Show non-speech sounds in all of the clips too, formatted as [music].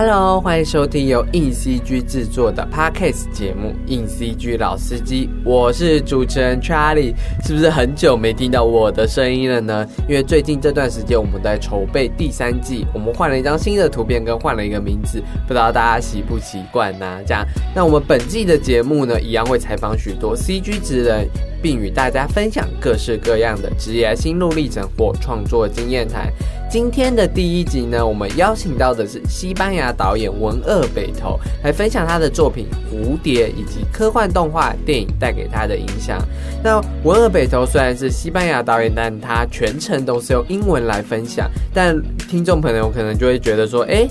Hello，欢迎收听由硬 CG 制作的 Podcast 节目《硬 CG 老司机》，我是主持人 Charlie。是不是很久没听到我的声音了呢？因为最近这段时间我们在筹备第三季，我们换了一张新的图片，跟换了一个名字，不知道大家习不习惯呢？这样，那我们本季的节目呢，一样会采访许多 CG 职人，并与大家分享各式各样的职业心路历程或创作经验谈。今天的第一集呢，我们邀请到的是西班牙导演文二北头，来分享他的作品《蝴蝶》以及科幻动画电影带给他的影响。那文二北头虽然是西班牙导演，但他全程都是用英文来分享。但听众朋友可能就会觉得说，哎，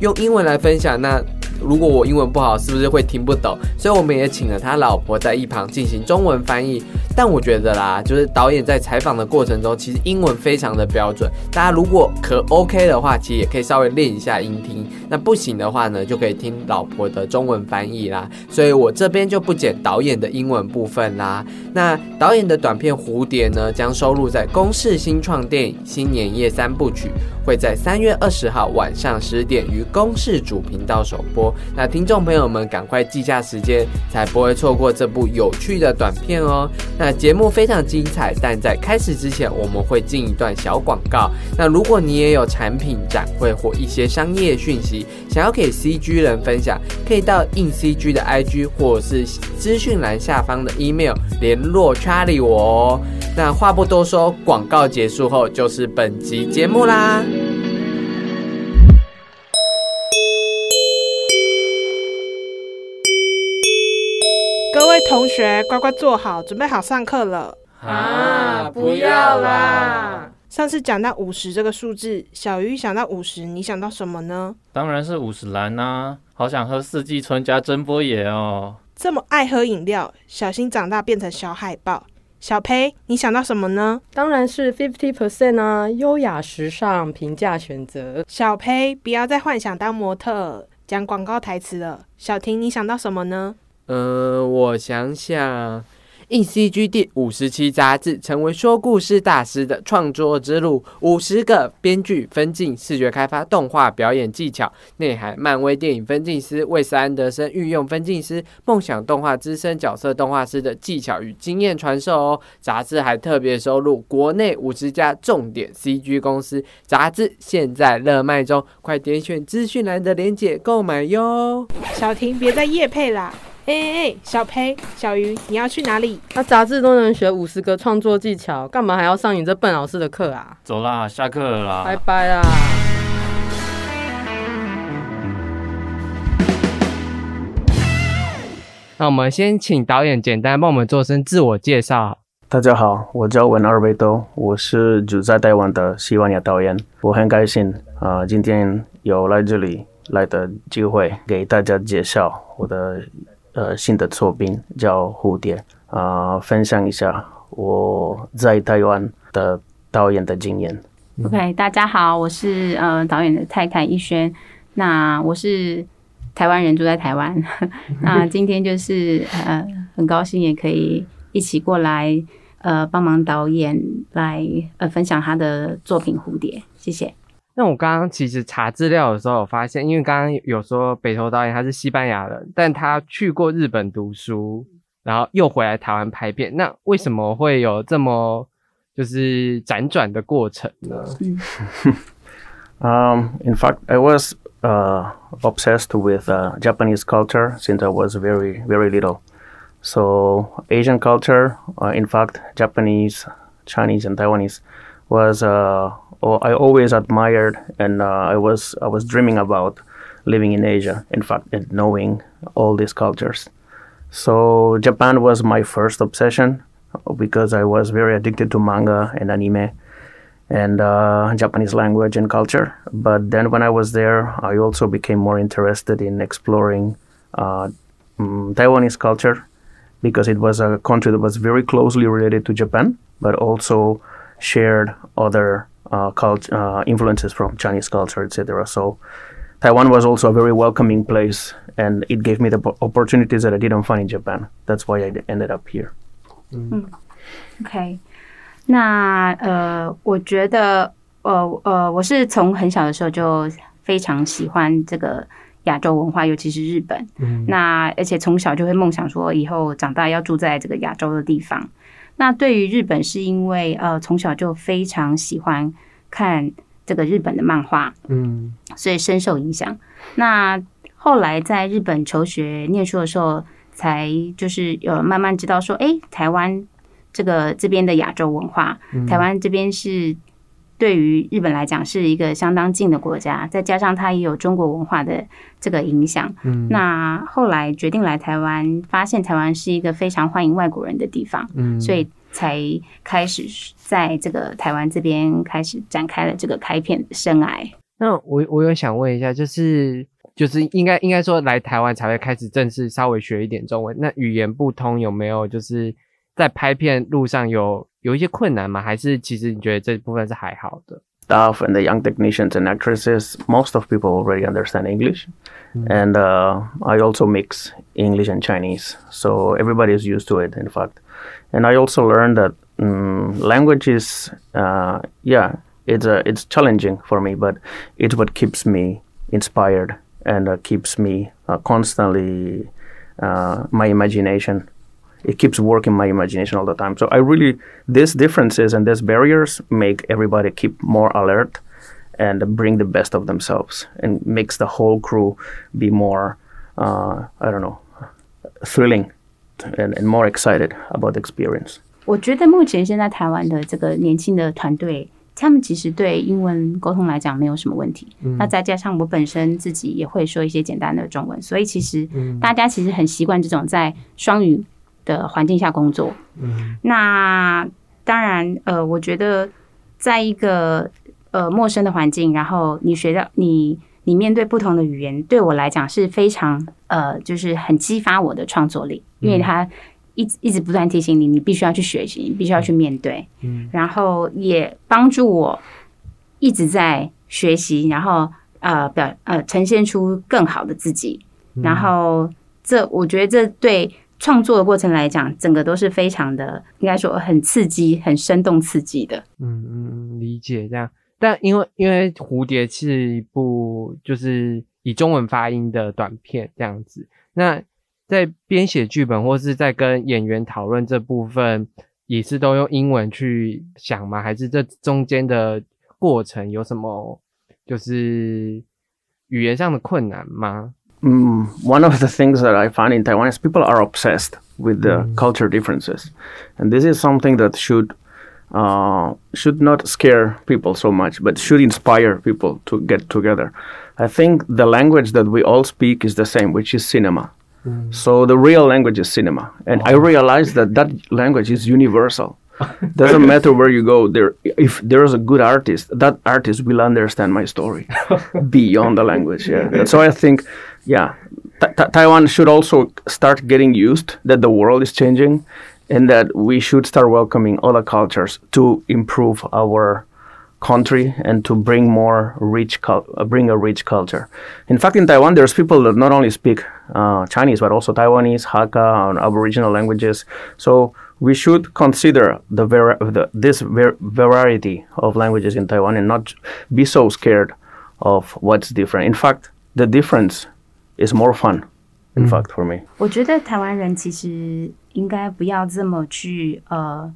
用英文来分享，那如果我英文不好，是不是会听不懂？所以我们也请了他老婆在一旁进行中文翻译。但我觉得啦，就是导演在采访的过程中，其实英文非常的标准。大家如果可 OK 的话，其实也可以稍微练一下音听。那不行的话呢，就可以听老婆的中文翻译啦。所以我这边就不剪导演的英文部分啦。那导演的短片《蝴蝶》呢，将收录在公式新创电影新年夜三部曲，会在三月二十号晚上十点于公视主频道首播。那听众朋友们赶快记下时间，才不会错过这部有趣的短片哦。那节目非常精彩，但在开始之前，我们会进一段小广告。那如果你也有产品展会或一些商业讯息，想要给 CG 人分享，可以到硬 CG 的 IG 或是资讯栏下方的 email 联络 Charlie 我。那话不多说，广告结束后就是本集节目啦。各位同学，乖乖坐好，准备好上课了。啊，不要啦！上次讲到五十这个数字，小鱼想到五十，你想到什么呢？当然是五十兰啦！好想喝四季春加真波野哦。这么爱喝饮料，小心长大变成小海豹。小裴，你想到什么呢？当然是 fifty percent 啊，优雅时尚，平价选择。小裴，不要再幻想当模特讲广告台词了。小婷，你想到什么呢？嗯，我想想，E C G 第五十期杂志成为说故事大师的创作之路，五十个编剧分镜、视觉开发、动画表演技巧内涵，漫威电影分镜师魏斯安德森御用分镜师，梦想动画资深角色动画师的技巧与经验传授哦。杂志还特别收录国内五十家重点 CG 公司，杂志现在热卖中，快点选资讯栏的链接购买哟。小婷，别再夜配啦！哎哎哎，小裴、小鱼，你要去哪里？那杂志都能学五十个创作技巧，干嘛还要上你这笨老师的课啊？走啦，下课了啦，拜拜啦！那我们先请导演简单帮我们做声自我介绍。大家好，我叫文二维多，我是住在台湾的西班牙导演。我很开心啊，今天有来这里来的机会，给大家介绍我的呃新的作品叫《蝴蝶》啊，分享一下我在台湾的导演的经验。OK，大家好，我是呃导演的太太一轩。那我是台湾人，住在台湾。[laughs] 那今天就是呃很高兴也可以一起过来呃帮忙导演来呃分享他的作品《蝴蝶》，谢谢。那我刚刚其实查资料的时候，我发现，因为刚刚有说北投导演他是西班牙人，但他去过日本读书，然后又回来台湾拍片。那为什么会有这么就是辗转的过程呢？嗯 in fact, I was uh, obsessed with uh, Japanese culture since I was very, very little. So Asian culture, uh, in fact, Japanese, Chinese, and Taiwanese was uh, I always admired, and uh, I was I was dreaming about living in Asia. In fact, and knowing all these cultures. So Japan was my first obsession because I was very addicted to manga and anime and uh, Japanese language and culture. But then when I was there, I also became more interested in exploring uh, mm, Taiwanese culture because it was a country that was very closely related to Japan, but also shared other uh, cult- uh, influences from Chinese culture, etc. So Taiwan was also a very welcoming place, and it gave me the po- opportunities that I didn't find in Japan. That's why I ended up here. OK，那呃，我觉得呃呃，我是从很小的时候就 非常喜欢这个亚洲文化，尤其是日本。那而且从小就会梦想说，以后长大要住在这个亚洲的地方。 那对于日本，是因为呃从小就非常喜欢看这个日本的漫画，嗯所以深受影响。那后来在日本求学念书的时候，才就是有慢慢知道说，哎，台湾这个这边的亚洲文化，台湾这边是对于日本来讲是一个相当近的国家，再加上它也有中国文化的这个影响。嗯那后来决定来台湾，发现台湾是一个非常欢迎外国人的地方，嗯所以才开始在这个台湾这边开始展开了这个开片的生涯。那我我有想问一下，就是就是应该应该说来台湾才会开始正式稍微学一点中文。那语言不通有没有就是在拍片路上有有一些困难吗？还是其实你觉得这部分是还好的？ staff and the young technicians and actresses, most of people already understand English. And uh, I also mix English and Chinese. So everybody is used to it, in fact. And I also learned that um, language is, uh, yeah, it's, uh, it's challenging for me, but it's what keeps me inspired and uh, keeps me uh, constantly, uh, my imagination it keeps working my imagination all the time. So I really these differences and these barriers make everybody keep more alert and bring the best of themselves and makes the whole crew be more uh, I don't know thrilling and, and more excited about the experience. 我觉得目前现在台湾的这个年轻的团队，他们其实对英文沟通来讲没有什么问题。那再加上我本身自己也会说一些简单的中文，所以其实大家其实很习惯这种在双语 的环境下工作。嗯那当然，呃，我觉得在一个呃陌生的环境，然后你学到你你面对不同的语言，对我来讲是非常呃，就是很激发我的创作力，因为它一直一直不断提醒你，你必须要去学习，你必须要去面对，嗯，然后也帮助我一直在学习，然后呃表呃呈现出更好的自己，然后这我觉得这对。创作的过程来讲，整个都是非常的，应该说很刺激、很生动、刺激的。嗯嗯，理解这样。但因为因为蝴蝶是一部就是以中文发音的短片这样子，那在编写剧本或是在跟演员讨论这部分，也是都用英文去想吗？还是这中间的过程有什么就是语言上的困难吗？Mm, one of the things that I find in Taiwan is people are obsessed with the culture differences, and this is something that should uh, should not scare people so much, but should inspire people to get together. I think the language that we all speak is the same, which is cinema. So the real language is cinema, and I realized that that language is universal. [laughs] Doesn't matter where you go. There, if there's a good artist, that artist will understand my story [laughs] beyond the language. Yeah. [laughs] So I think, yeah, Ta- Ta- Taiwan should also start getting used that the world is changing, and that we should start welcoming other cultures to improve our country and to bring more rich, uh, bring a rich culture. In fact, in Taiwan, there's people that not only speak uh, Chinese but also Taiwanese, Hakka, and Aboriginal languages. So we should consider the, the this var- variety of languages in Taiwan and not be so scared of what's different. In fact, the difference is more fun. In fact, for me. 我觉得台湾人其实应该不要这么去呃，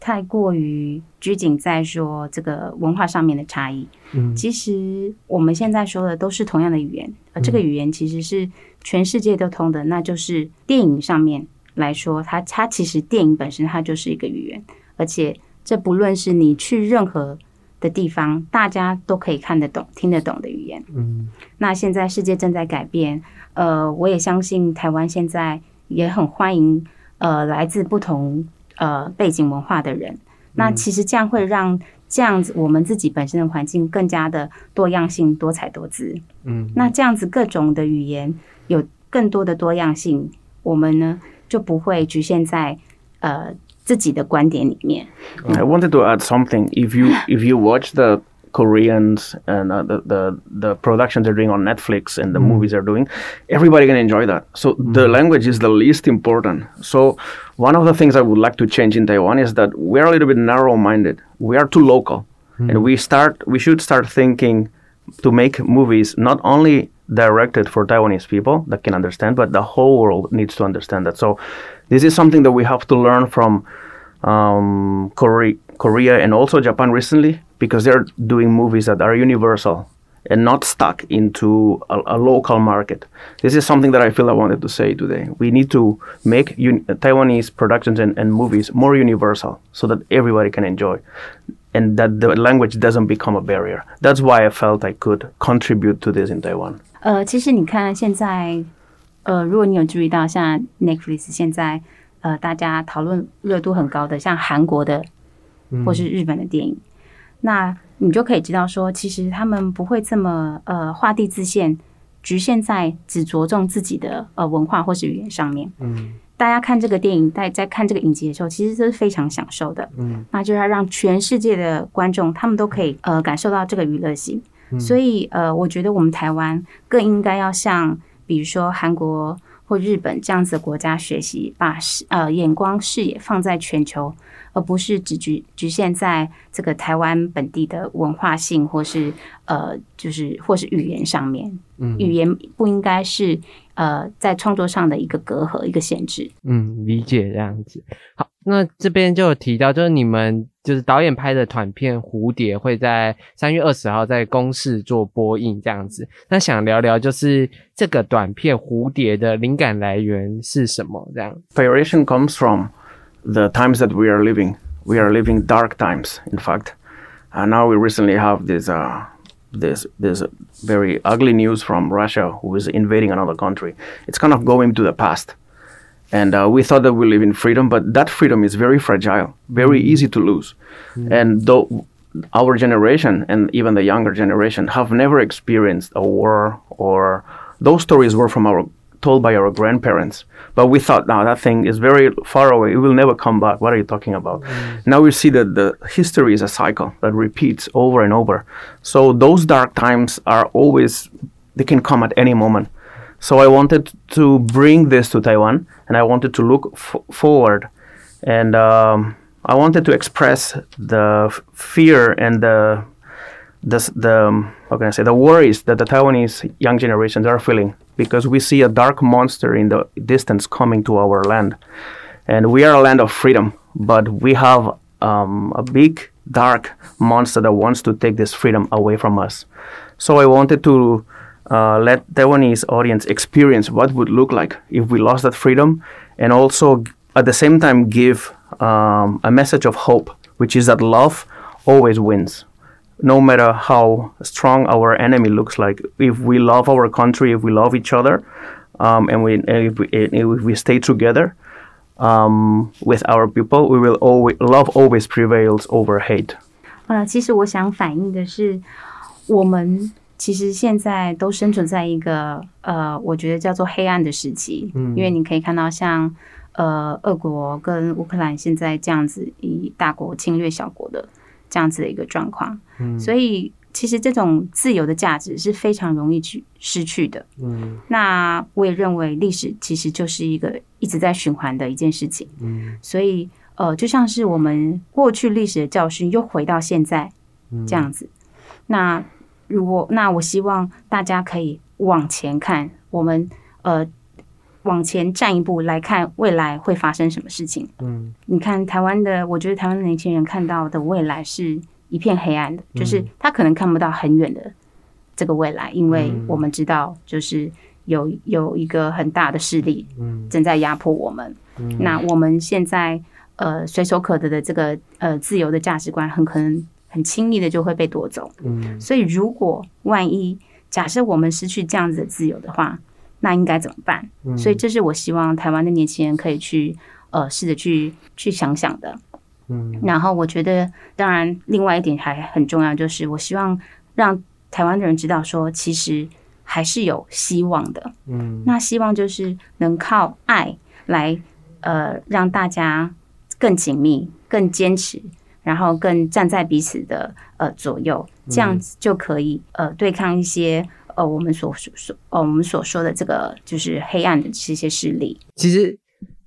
太过于拘谨在说这个文化上面的差异。嗯其实我们现在说的都是同样的语言，而这个语言其实是全世界都通的，那就是电影上面来说，它它其实电影本身它就是一个语言，而且这不论是你去任何的地方，大家都可以看得懂、听得懂的语言。嗯那现在世界正在改变，呃，我也相信台湾现在也很欢迎呃来自不同呃背景文化的人。那其实这样会让这样子我们自己本身的环境更加的多样性、多彩多姿。嗯那这样子各种的语言有更多的多样性，我们呢就不会局限在呃自己的观点里面。 I wanted to add something. If you [laughs] if you watch the Koreans and uh, the, the the productions they're doing on Netflix and the movies they're doing, everybody can enjoy that. So the language is the least important. So one of the things I would like to change in Taiwan is that we're a little bit narrow-minded. We are too local, and we start we should start thinking to make movies not only directed for Taiwanese people that can understand, but the whole world needs to understand that. So this is something that we have to learn from um, Korea, Korea and also Japan recently because they're doing movies that are universal and not stuck into a, a, local market. This is something that I feel I wanted to say today. We need to make un- Taiwanese productions and, and, movies more universal so that everybody can enjoy and that the language doesn't become a barrier. That's why I felt I could contribute to this in Taiwan. 呃，其实你看现在，呃，如果你有注意到，像 Netflix 现在， 呃，大家讨论热度很高的，像韩国的或是日本的电影，那你就可以知道说，其实他们不会这么呃画地自限，局限在只着重自己的呃文化或是语言上面。嗯，大家看这个电影，在在看这个影集的时候，其实这是非常享受的。嗯，那就要让全世界的观众，他们都可以呃感受到这个娱乐性。所以呃，我觉得我们台湾更应该要像，比如说韩国或日本这样子的国家学习，把视呃眼光视野放在全球。而不是只局局限在这个台湾本地的文化性，或是呃，就是或是语言上面。嗯，语言不应该是呃在创作上的一个隔阂、一个限制。嗯，理解这样子。好，那这边就有提到，就是你们就是导演拍的短片《蝴蝶》会在三月二十号在公视做播映这样子。那想聊聊，就是这个短片《蝴蝶》的灵感来源是什么？这样，Variation comes from. the times that we are living. We are living dark times, in fact. And now we recently have this uh, this this very ugly news from Russia, who is invading another country. It's kind of going to the past, and uh, we thought that we live in freedom, but that freedom is very fragile, very easy to lose. Mm. And though our generation and even the younger generation have never experienced a war or those stories were from our told by our grandparents. But we thought, now that thing is very far away. It will never come back. What are you talking about? Mm. Now we see that the history is a cycle that repeats over and over. So those dark times are always, they can come at any moment. So I wanted to bring this to Taiwan and I wanted to look f- forward and um, I wanted to express the f- fear and the the, the um, how can I say the worries that the Taiwanese young generations are feeling because we see a dark monster in the distance coming to our land, and we are a land of freedom, but we have um, a big dark monster that wants to take this freedom away from us. So I wanted to uh, let Taiwanese audience experience what would look like if we lost that freedom, and also at the same time give um, a message of hope, which is that love always wins no matter how strong our enemy looks like, if we love our country, if we love each other, um, and, we, and if, we, if we stay together um, with our people, we will always love always prevails over hate. 呃，其实我想反映的是，我们 其实现在都生存在一个呃，我觉得叫做黑暗的时期。嗯，因为你可以看到像呃，俄国跟乌克兰现在这样子以大国侵略小国的这样子的一个状况。嗯所以，其实这种自由的价值是非常容易去失去的。嗯，那我也认为历史其实就是一个一直在循环的一件事情。嗯，所以呃，就像是我们过去历史的教训又回到现在这样子。那如果那我希望大家可以往前看，我们呃往前站一步来看未来会发生什么事情。嗯，你看台湾的，我觉得台湾的年轻人看到的未来是。一片黑暗的，就是他可能看不到很远的这个未来，因为我们知道，就是有有一个很大的势力正在压迫我们。那我们现在呃随手可得的这个呃自由的价值观，很可能很轻易的就会被夺走。嗯，所以如果万一假设我们失去这样子的自由的话，那应该怎么办？嗯所以这是我希望台湾的年轻人可以去呃试着去去想想的。嗯，然后我觉得，当然，另外一点还很重要，就是我希望让台湾的人知道，说其实还是有希望的。嗯，那希望就是能靠爱来，呃，让大家更紧密、更坚持，然后更站在彼此的呃左右，这样子就可以呃对抗一些呃我们所说呃我们所说的这个就是黑暗的这些势力。其实。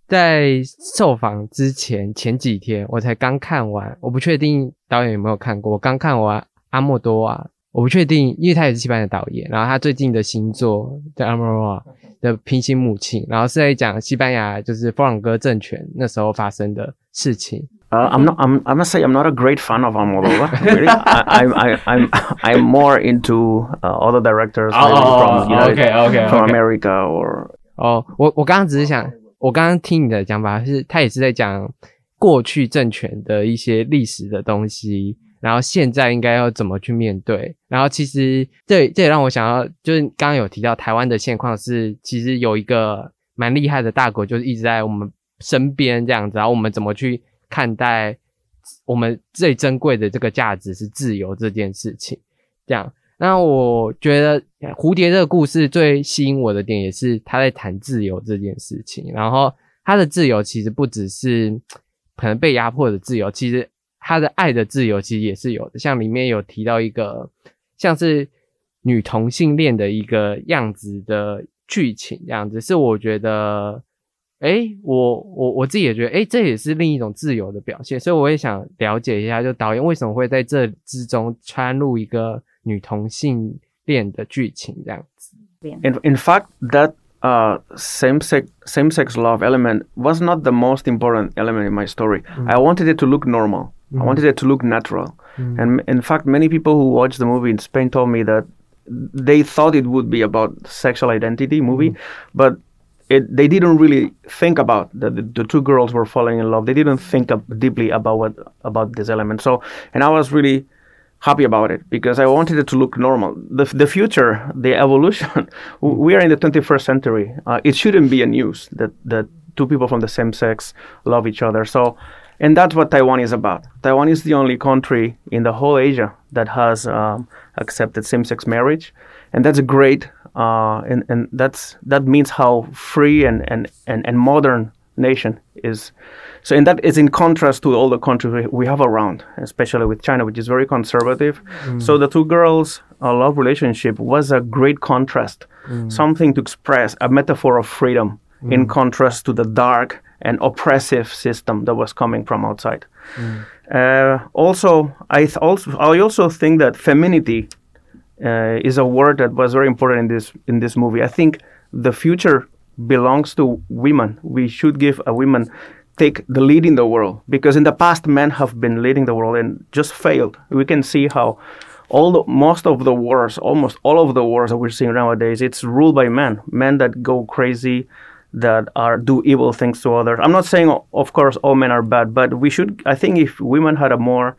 在受访之前前几天，我才刚看完，我不确定导演有没有看过。我刚看完阿莫多瓦我不确定，因为他也是西班牙导演，然后他最近的新作叫《a m o r a 的平行母亲，然后是在讲西班牙就是佛朗哥政权那时候发生的事情。Uh, I'm not. I'm, I must say, I'm not a great fan of Almodovar. Really, I, I, I, I'm, I'm more into uh, other directors from United, OK from America or 哦，我我刚刚只是想，我刚刚听你的讲法是，他也是在讲过去政权的一些历史的东西，然后现在应该要怎么去面对。然后其实这这也让我想到，就是刚刚有提到台湾的现况是，其实有一个蛮厉害的大国，就是一直在我们身边这样子，然后我们怎么去看待我们最珍贵的这个价值是自由这件事情，这样。那我觉得蝴蝶这个故事最吸引我的点，也是他在谈自由这件事情。然后他的自由其实不只是可能被压迫的自由，其实他的爱的自由其实也是有的。像里面有提到一个像是女同性恋的一个样子的剧情，这样子是我觉得，诶，我我我自己也觉得，诶，这也是另一种自由的表现。所以我也想了解一下，就导演为什么会在这之中穿入一个。女同性恋的剧情这样子。In, in fact, that uh, same-sex same-sex love element was not the most important element in my story. I wanted it to look normal. I wanted it to look natural. And in fact, many people who watched the movie in Spain told me that they thought it would be about sexual identity movie, but it, they didn't really think about that the, the two girls were falling in love. They didn't think deeply about what about this element. So, and I was really happy about it because I wanted it to look normal. The, the future, the evolution, [laughs] we are in the 21st century. Uh, it shouldn't be a news that, that two people from the same sex love each other. So, and that's what Taiwan is about. Taiwan is the only country in the whole Asia that has um, accepted same-sex marriage, and that's great. Uh, and and that's that means how free and, and, and, and modern nation is. So, and that is in contrast to all the countries we have around, especially with China, which is very conservative. So, the two girls' uh, love relationship was a great contrast, something to express a metaphor of freedom in contrast to the dark and oppressive system that was coming from outside. Uh, also, I th- also I also think that femininity uh, is a word that was very important in this in this movie. I think the future belongs to women. We should give a woman take the lead in the world because in the past men have been leading the world and just failed. We can see how all the, most of the wars, almost all of the wars that we're seeing nowadays, it's ruled by men. Men that go crazy, that are do evil things to others. I'm not saying, of course, all men are bad, but we should. I think if women had a more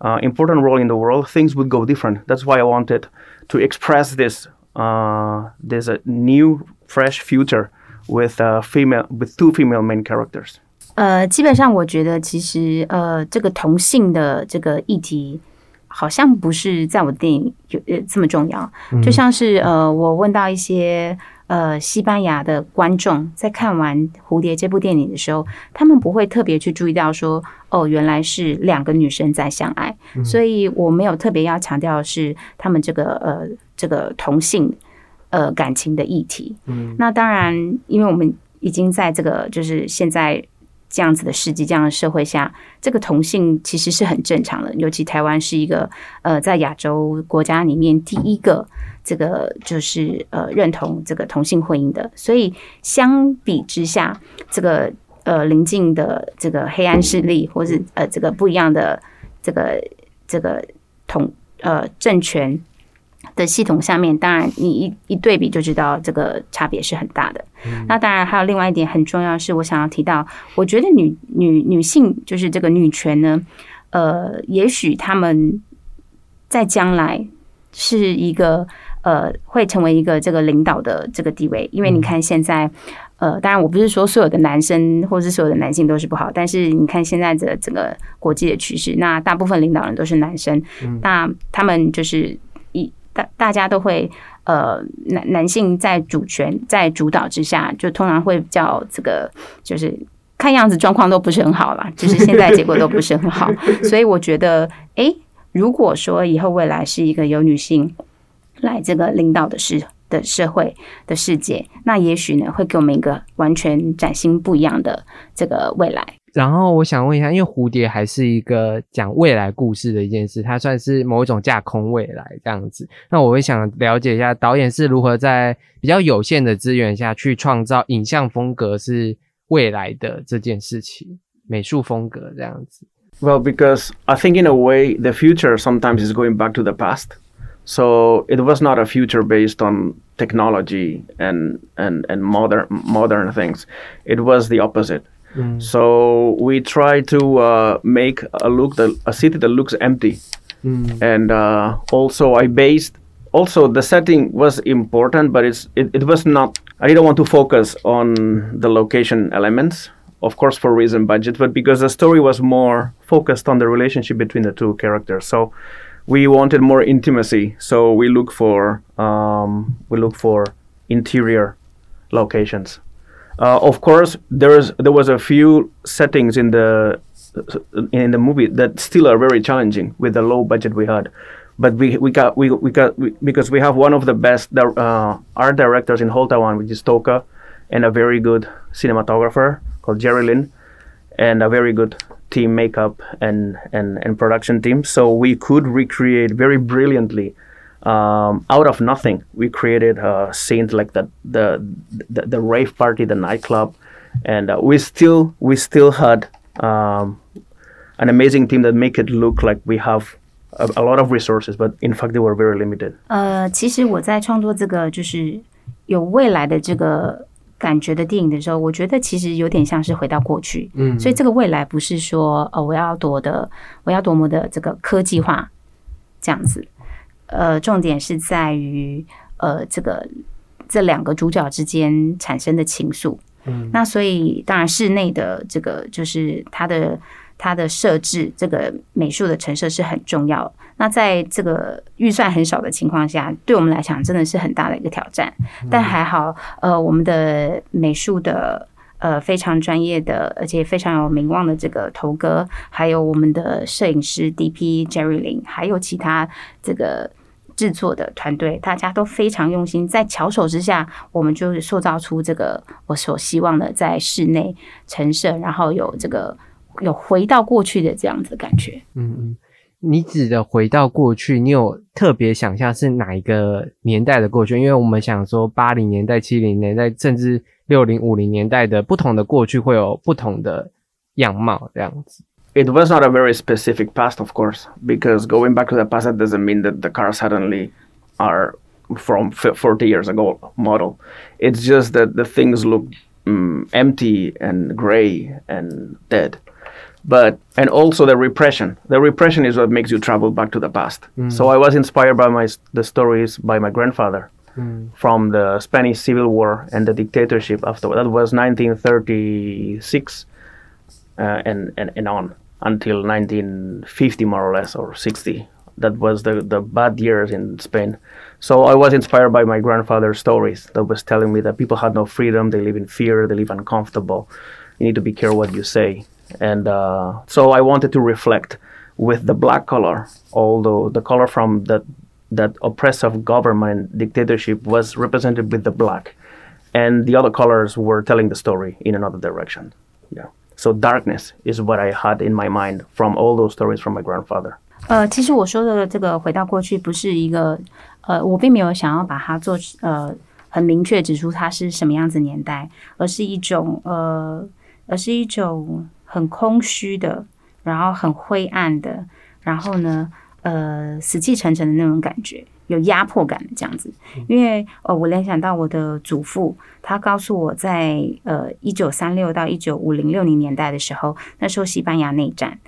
uh, important role in the world, things would go different. That's why I wanted to express this uh, this uh, new, fresh future with uh, female with two female main characters. 呃，基本上我觉得其实呃，这个同性的这个议题。好像不是在我的电影有呃这么重要，就像是呃，我问到一些 呃西班牙的观众在看完《蝴蝶》这部电影的时候，他们不会特别去注意到说，哦，原来是两个女生在相爱，所以我没有特别要强调是他们这个呃这个同性呃感情的议题。嗯，那当然，因为我们已经在这个就是现在。这样子的世纪，这样的社会下，这个同性其实是很正常的。尤其台湾是一个呃，在亚洲国家里面第一个这个就是呃认同这个同性婚姻的，所以相比之下，这个呃邻近的这个黑暗势力，或是呃这个不一样的这个这个同呃政权。的系统下面，当然你一一对比就知道这个差别是很大的。那当然还有另外一点很重要，是我想要提到，我觉得女女女性就是这个女权呢，呃，也许她们在将来是一个呃会成为一个这个领导的这个地位，因为你看现在。呃，当然，我不是说所有的男生或者是所有的男性都是不好，但是你看现在的整个国际的趋势，那大部分领导人都是男生，那他们就是一大大家都会呃男男性在主权在主导之下，就通常会比较这个就是看样子状况都不是很好啦，就是现在结果都不是很好，[laughs] 所以我觉得，诶，如果说以后未来是一个有女性来这个领导的事。的社会的世界，那也许呢会给我们一个完全崭新不一样的这个未来。然后我想问一下，因为蝴蝶还是一个讲未来故事的一件事，它算是某一种架空未来这样子。那我会想了解一下，导演是如何在比较有限的资源下去创造影像风格是未来的这件事情，美术风格这样子。Well, because I think in a way the future sometimes is going back to the past. So it was not a future based on technology and and and modern modern things. It was the opposite. So we try to uh, make a look that a city that looks empty, and uh, also I based also the setting was important, but it's it, it was not. I didn't want to focus on the location elements, of course for reason budget, but because the story was more focused on the relationship between the two characters. So we wanted more intimacy. So we look for um, we look for interior locations. Uh, of course, there's there was a few settings in the in the movie that still are very challenging with the low budget we had. But we, we got we, we got we, because we have one of the best uh, art directors in Holtawan, which is Toka, and a very good cinematographer called Jerry Lin, and a very good team makeup and, and, and production team. So we could recreate very brilliantly um, out of nothing. We created uh, scenes like the, the the the rave party, the nightclub, and uh, we still we still had um, an amazing team that make it look like we have a, a lot of resources, but in fact they were very limited. 呃，其实我在创作这个就是有未来的这个感觉的电影的时候，我觉得其实有点像是回到过去。嗯所以这个未来不是说呃我要多的我要多么的这个科技化这样子， 呃，重点是在于呃这个这两个主角之间产生的情愫。嗯那所以当然室内的这个就是它的它的设置，这个美术的陈设是很重要。那在这个预算很少的情况下，对我们来讲真的是很大的一个挑战。但还好，呃，我们的美术的。呃，非常专业的，而且非常有名望的这个头哥，还有我们的摄影师 DP Jerry Lin，还有其他这个制作的团队，大家都非常用心，在巧手之下，我们就是塑造出这个我所希望的在室内陈设，然后有这个有回到过去的这样子的感觉。嗯嗯，你指的回到过去，你有特别想象是哪一个年代的过去？因为我们想说八零年代、七零年代，甚至六零、五零年代的不同的过去会有不同的样貌，这样子。It was not a very specific past, of course, because going back to the past doesn't mean that the cars suddenly are from 40 years ago model. It's just that the things look um, empty and gray and dead. But and also the repression. The repression is what makes you travel back to the past. So I was inspired by my the stories by my grandfather from the Spanish Civil War and the dictatorship after that was 1936 uh, and, and, and on until 1950 more or less or 60 that was the, the bad years in spain. So i was inspired by my grandfather's stories that was telling me that people had no freedom they live in fear they live uncomfortable. You need to be careful what you say. And uh, so i wanted to reflect with the black color although the color from that that oppressive government dictatorship was represented with the black. And the other colors were telling the story in another direction. Yeah so darkness is what I had in my mind from all those stories from my grandfather. 呃，其实我说的这个回到过去，不是一个呃，我并没有想要把它做呃很明确指出它是什么样子年代，而是一种呃，而是一种很空虚的，然后很灰暗的，然后呢，呃，死气沉沉的那种感觉，有压迫感这样子。因为呃，我联想到我的祖父，他告诉我在呃一九三六到一九五零六零年代的时候，那时候西班牙内战。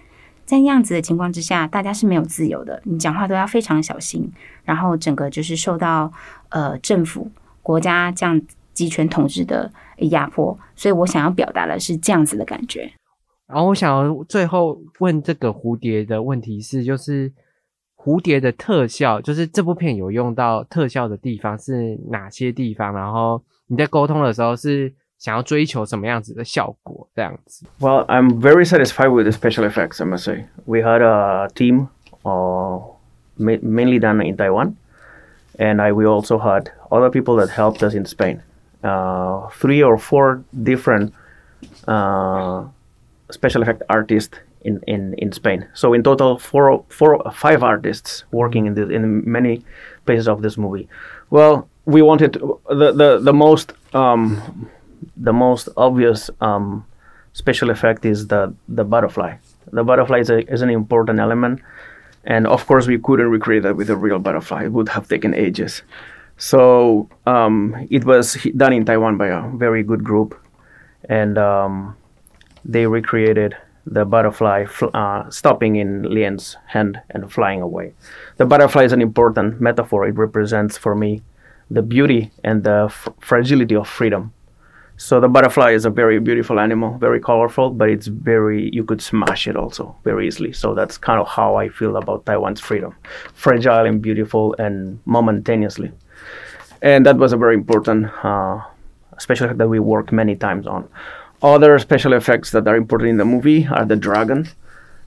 在那样子的情况之下，大家是没有自由的，你讲话都要非常小心，然后整个就是受到呃政府、国家这样集权统治的压迫，所以我想要表达的是这样子的感觉。然后我想最后问这个蝴蝶的问题是，就是蝴蝶的特效，就是这部片有用到特效的地方是哪些地方？然后你在沟通的时候是想要追求什么样子的效果？这样子。 Well, I'm very satisfied with the special effects, I must say. We had a team uh, ma- mainly done in Taiwan, and I, we also had other people that helped us in Spain. Uh, three or four different uh, special effect artists in, in, in Spain. So in total, four, four, five artists working in this, in many places of this movie. Well, we wanted the, the the most um, the most obvious um, special effect is the the butterfly. The butterfly is, a, is an important element, and of course we couldn't recreate that with a real butterfly. It would have taken ages. So um, it was done in Taiwan by a very good group, and um, they recreated the butterfly fl- uh, stopping in Lian's hand and flying away. The butterfly is an important metaphor. It represents for me the beauty and the fragility of freedom. So the butterfly is a very beautiful animal, very colorful, but it's very you could smash it also very easily. So that's kind of how I feel about Taiwan's freedom, fragile and beautiful and momentaneously. And that was a very important uh, special that we worked many times on. Other special effects that are important in the movie are the dragon.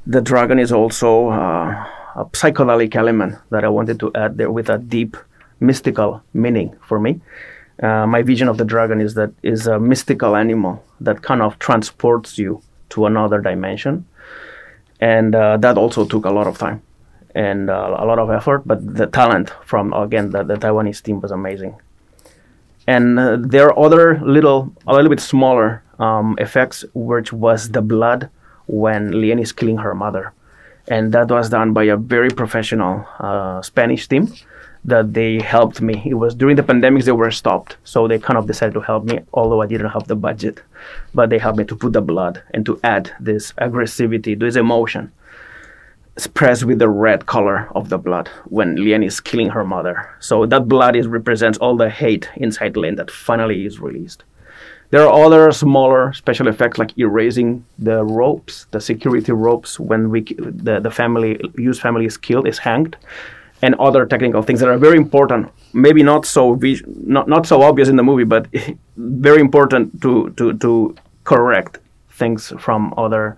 The dragon is also uh, a psychedelic element that I wanted to add there with a deep mystical meaning for me. Uh, my vision of the dragon is that is a mystical animal that kind of transports you to another dimension, and uh, that also took a lot of time and uh, a lot of effort. But the talent from again the, the Taiwanese team was amazing. And uh, there are other little, a little bit smaller um, effects, which was the blood when Lien is killing her mother, and that was done by a very professional uh, Spanish team that they helped me. It was during the pandemics they were stopped, so they kind of decided to help me, although I didn't have the budget. But they helped me to put the blood and to add this aggressivity, this emotion, expressed with the red color of the blood when Lien is killing her mother. So that blood is represents all the hate inside Lien that finally is released. There are other smaller special effects like erasing the ropes, the security ropes when we the, the family Yu's family is killed, is hanged and other technical things that are very important. Maybe not so vis- not not so obvious in the movie, but [laughs] very important to to to correct things from other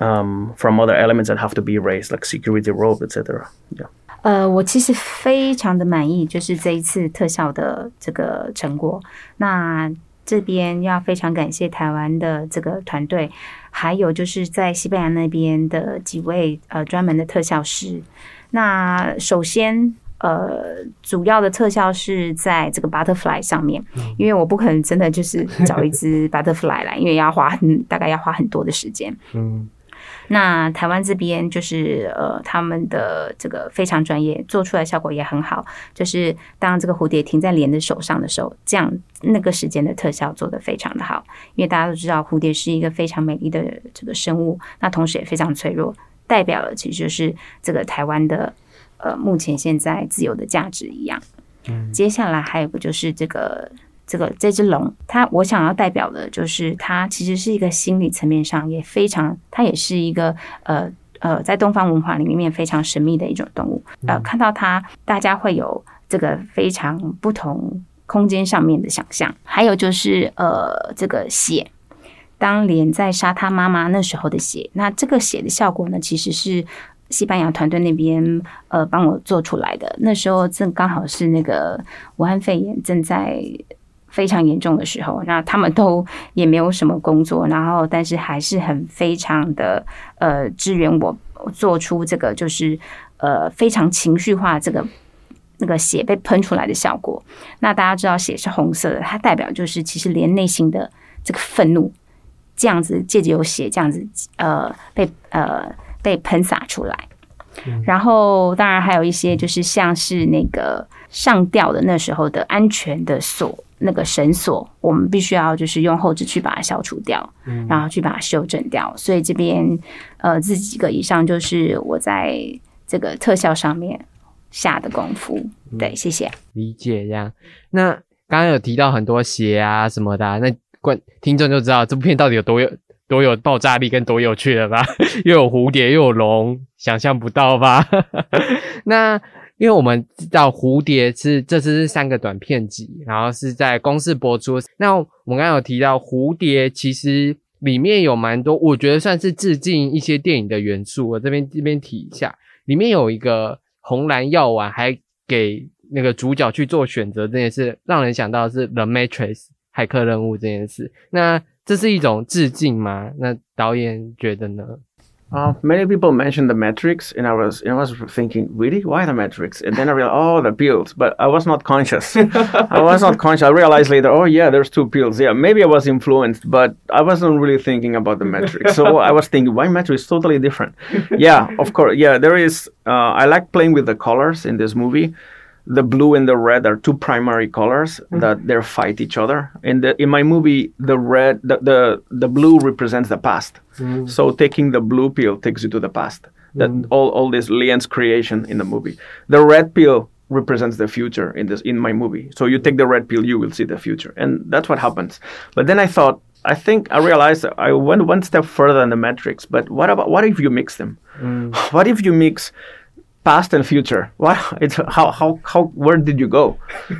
um, from other elements that have to be erased, like security rope, etc. Yeah. 呃，我其实非常的满意，就是这一次特效的这个成果。那 这边要非常感谢台湾的这个团队，还有就是在西班牙那边的几位呃专门的特效师。那首先，呃，主要的特效是在这个 butterfly 上面，因为我不可能真的就是找一只 [laughs] butterfly 来，因为要花很大概要花很多的时间。嗯，那台湾这边就是呃，他们的这个非常专业，做出来效果也很好。就是当这个蝴蝶停在莲的手上的时候，这样那个时间的特效做得非常的好。因为大家都知道蝴蝶是一个非常美丽的这个生物，那同时也非常脆弱，代表了其实就是这个台湾的呃目前现在自由的价值一样。接下来还有个就是这个这个这只龙，它我想要代表的就是它其实是一个心理层面上也非常，它也是一个呃呃在东方文化里面非常神秘的一种动物。呃，看到它，大家会有这个非常不同空间上面的想象。还有就是呃这个血。当莲在杀他妈妈那时候的血，那这个血的效果呢，其实是西班牙团队那边呃帮我做出来的。那时候正刚好是那个武汉肺炎正在非常严重的时候，那他们都也没有什么工作，然后但是还是很非常的呃支援我做出这个就是呃非常情绪化这个那个血被喷出来的效果。那大家知道血是红色的，它代表就是其实连内心的这个愤怒。这样子借着有血这样子呃被呃被喷洒出来，然后当然还有一些就是像是那个上吊的那时候的安全的锁那个绳索，我们必须要就是用后置去把它消除掉，然后去把它修正掉。所以这边呃这几个以上就是我在这个特效上面下的功夫。对，谢谢。理解这样。那刚刚有提到很多鞋啊什么的啊，那观听众就知道这部片到底有多有多有爆炸力跟多有趣了吧？[laughs] 又有蝴蝶又有龙，想象不到吧？[laughs] 那因为我们知道蝴蝶是这次是三个短片集，然后是在公视播出。那我们刚刚有提到蝴蝶，其实里面有蛮多，我觉得算是致敬一些电影的元素。我这边这边提一下，里面有一个红蓝药丸，还给那个主角去做选择这件事，让人想到是《The Matrix》骇客任务这件事。那这是一种致敬吗？那导演觉得呢？Uh, many people mentioned the Matrix, and I was and I was thinking, really, why the Matrix? And then I realized, oh, the pills. But I was not conscious. [laughs] I was not conscious. I realized later, oh yeah, there's two pills. Yeah, maybe I was influenced, but I wasn't really thinking about the Matrix. so [laughs] I was thinking, why Matrix? Totally different. yeah, of course. Yeah, there is. Uh, I like playing with the colors in this movie. The blue and the red are two primary colors mm-hmm. that they fight each other. In the in my movie, the red, the the, the blue represents the past. Mm. So taking the blue pill takes you to the past. That mm. all, all this Lian's creation in the movie. The red pill represents the future in this in my movie. So you take the red pill, you will see the future, and that's what happens. But then I thought, I think I realized I went one step further than the metrics. But what about what if you mix them? Mm. [sighs] What if you mix past and future? [laughs] What it's how how how where did you go?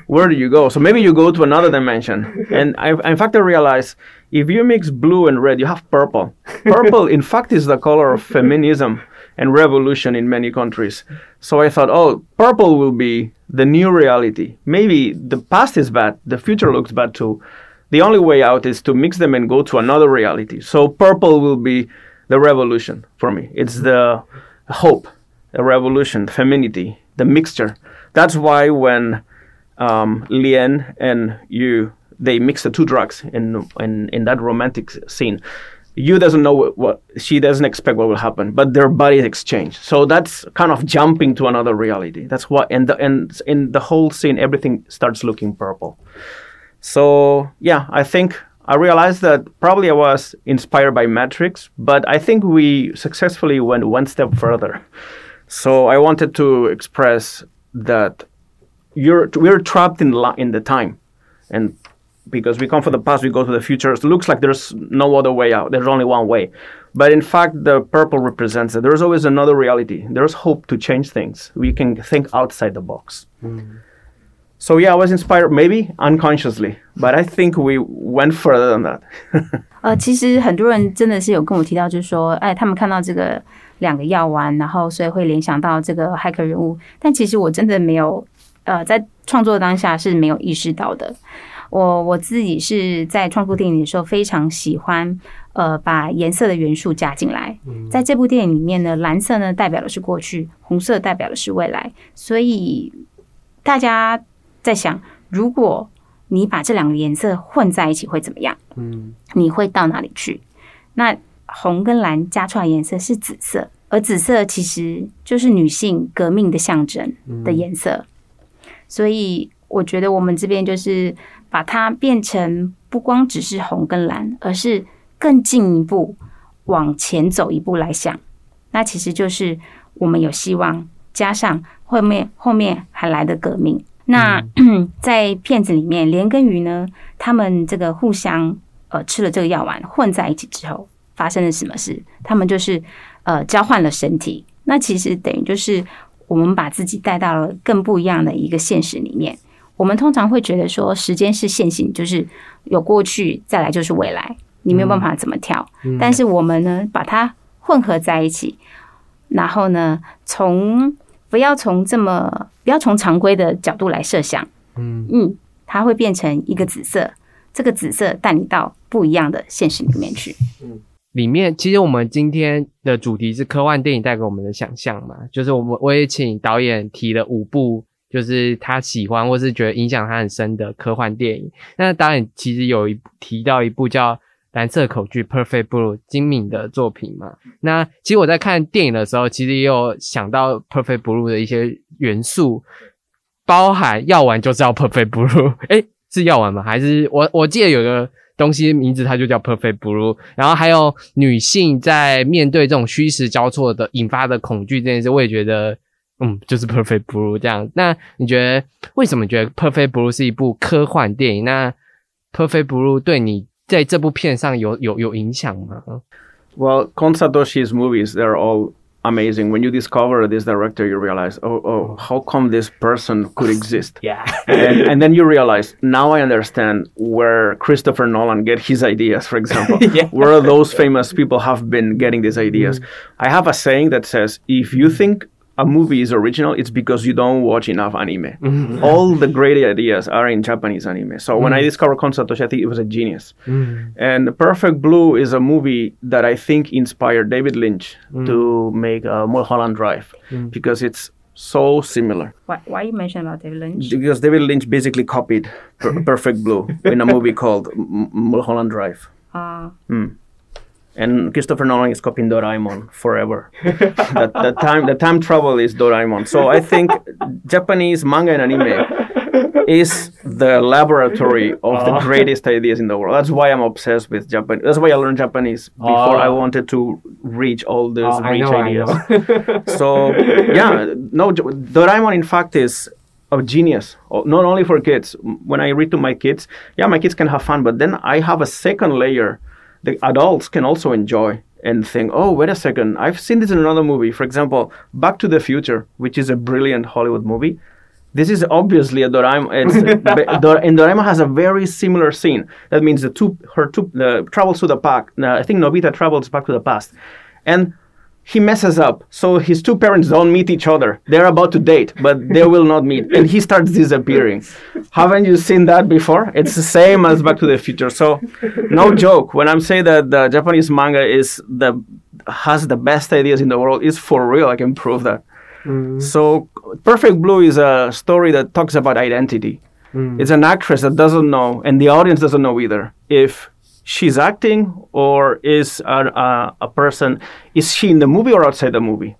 Where did you go? So maybe you go to another dimension. And I, in fact, I realized if you mix blue and red, you have purple. Purple, in fact, is the color of feminism and revolution in many countries. So I thought, oh, purple will be the new reality. Maybe the past is bad, the future looks bad too. The only way out is to mix them and go to another reality. So purple will be the revolution for me. It's the hope, the revolution, femininity, the mixture. That's why when um, Lien and you they mix the two drugs in in in that romantic scene. You doesn't know what, what she doesn't expect what will happen, but their bodies exchange. So that's kind of jumping to another reality. That's what and the and in the whole scene everything starts looking purple. So yeah, I think I realized that probably I was inspired by Matrix, but I think we successfully went one step further. So I wanted to express that you're we're trapped in li- in the time, and because we come from the past, we go to the future. It looks like there's no other way out. There's only one way. But in fact, the purple represents that there's always another reality. There's hope to change things. We can think outside the box. So yeah, I was inspired, maybe unconsciously, but I think we went further than that. [laughs] 呃，其实很多人真的是有跟我提到，就是说，哎，他们看到这个 两个药丸，然后所以会联想到这个骇客人物，但其实我真的没有，呃，在创作当下是没有意识到的。我我自己是在创作电影的时候非常喜欢，呃，把颜色的元素加进来。在这部电影里面呢，蓝色呢代表的是过去，红色代表的是未来，所以大家在想，如果你把这两个颜色混在一起会怎么样？嗯你会到哪里去？那红跟蓝加出来颜色是紫色，而紫色其实就是女性革命的象征的颜色。所以我觉得我们这边就是把它变成不光只是红跟蓝，而是更进一步往前走一步来想。那其实就是我们有希望，加上后面后面还来的革命。那、[clears throat] 在片子里面，莲跟鱼呢，他们这个互相呃吃了这个药丸混在一起之后，发生了什么事？他们就是呃交换了身体。那其实等于就是我们把自己带到了更不一样的一个现实里面。我们通常会觉得说，时间是线性，就是有过去，再来就是未来，你没有办法怎么跳。但是我们呢，把它混合在一起，然后呢，从不要从这么不要从常规的角度来设想，嗯嗯，它会变成一个紫色，这个紫色带你到不一样的现实里面去。里面其实我们今天的主题是科幻电影带给我们的想象嘛，就是我们我也请导演提了五部，就是他喜欢或是觉得影响他很深的科幻电影。那导演其实有一提到一部叫《蓝色口剧》（Perfect Blue） 精敏的作品嘛。那其实我在看电影的时候，其实也有想到 Perfect Blue 的一些元素，包含药丸就叫 Perfect Blue，诶，是药丸吗？还是我我记得有个东西名字它就叫 Perfect Blue，然后还有女性在面对这种虚实交错的引发的恐惧这件事，我也觉得。嗯，就是 Perfect Blue 这样。那你觉得为什么觉得 Perfect Blue 是一部科幻电影？那 Perfect Blue 对你在这部片上有有有影响吗？Well, Kon Satoshi's movies, they're all amazing. When you discover this director, you realize, oh, oh, how come this person could exist? [laughs] Yeah. and, and then you realize, now I understand where Christopher Nolan get his ideas, for example. [laughs] Where those famous people have been getting these ideas. Mm. I have a saying that says, if you think a movie is original, it's because you don't watch enough anime. [laughs] Mm-hmm. All the great ideas are in Japanese anime. So when I mm-hmm. discovered Konsatoshi, I think it was a genius. Mm-hmm. And Perfect Blue is a movie that I think inspired David Lynch mm. to make uh, Mulholland Drive mm. because it's so similar. Why why you mention about David Lynch？Because David Lynch basically copied per- [laughs] Perfect Blue in a movie called M- Mulholland Drive. 啊、and Christopher Nolan is copying Doraemon forever. [laughs] that the time the time travel is Doraemon. So I think Japanese manga and anime is the laboratory of the greatest ideas in the world. That's why I'm obsessed with Japan. That's why I learned Japanese before I wanted to reach all these Oh, rich know, ideas. so yeah, no, Doraemon in fact is a genius. Not only for kids. When I read to my kids, yeah, my kids can have fun, but then I have a second layer. The adults can also enjoy and think, oh, wait a second, I've seen this in another movie. For example, Back to the Future, which is a brilliant Hollywood movie. This is obviously a Doraemon. [laughs] And Doraemon has a very similar scene. That means the two, her two, the travels to the past. Uh, I think Nobita travels back to the past, and he messes up. So his two parents don't meet each other. They're about to date, but they will not meet, and he starts disappearing. Haven't you seen that before? It's the same as Back to the Future. So, no joke. When I'm saying that the Japanese manga is the has the best ideas in the world, is for real. I can prove that. Mm. So, Perfect Blue is a story that talks about identity. Mm. It's an actress that doesn't know, and the audience doesn't know either, if she's acting or is a, a, a person, is she in the movie or outside the movie?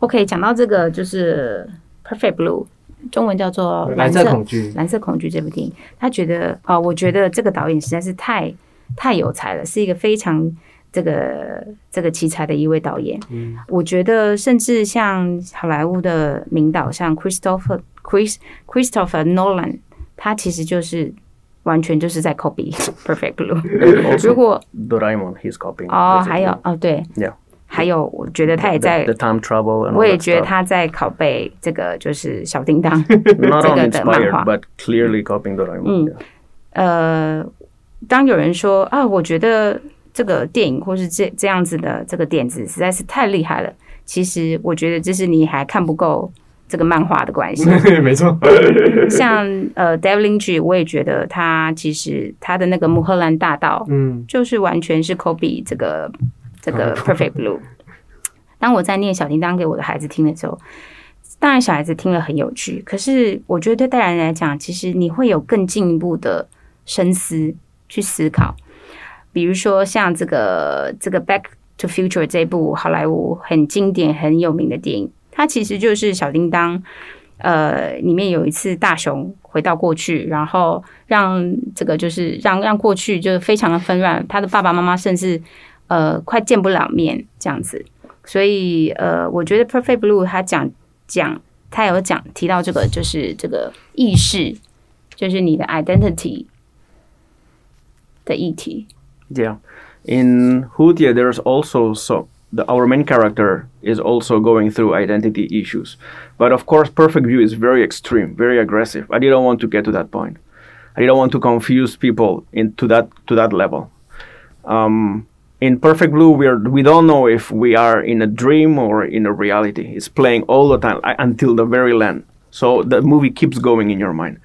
OK，讲到这个就是 Perfect Blue，中文叫做蓝色恐惧蓝色恐惧这部电影，他觉得啊、我觉得这个导演实在是太太有才了，是一个非常这个这个奇才的一位导演。嗯，我觉得甚至像好莱坞的名导，像 Christopher Chris Christopher Nolan，他其实就是完全就是在 copy，perfect [laughs] blue。[laughs] 如果哆啦 A 梦，他 copy 哦，还有哦，对，还有我觉得他也在。The time trouble 我也觉得他在拷贝这个就是小叮当 [laughs] 这个的漫画，but clearly copying 哆啦 A 梦。嗯，呃，当有人说啊，我觉得这个电影或是这这样子的这个点子实在是太厉害了，其实我觉得这是你还看不够。这个漫画的关系。[laughs] 没错。[laughs] 像呃，David Lynch，我也觉得他其实他的那个穆赫兰大道，嗯，就是完全是 copy 这个这个 Perfect Blue。当我在念小叮当给我的孩子听的时候，当然小孩子听了很有趣，可是我觉得对大人来讲，其实你会有更进一步的深思去思考。比如说像这个这个《Back to Future》这部好莱坞很经典、很有名的电影，它其实就是小叮当。呃，里面有一次大雄回到过去，然后让这个就是让让过去就是非常的纷乱，他的爸爸妈妈甚至呃快见不了面这样子。所以呃，我觉得《Perfect Blue》他讲讲他有讲提到这个就是这个意识，就是你的 identity 的议题。Yeah. In Hootia, there's also so the, our main character is also going through identity issues. But of course, Perfect View is very extreme, very aggressive. I didn't want to get to that point. I didn't want to confuse people into that to that level. Um, in Perfect Blue, we are we don't know if we are in a dream or in a reality. It's playing all the time I- until the very end. So the movie keeps going in your mind.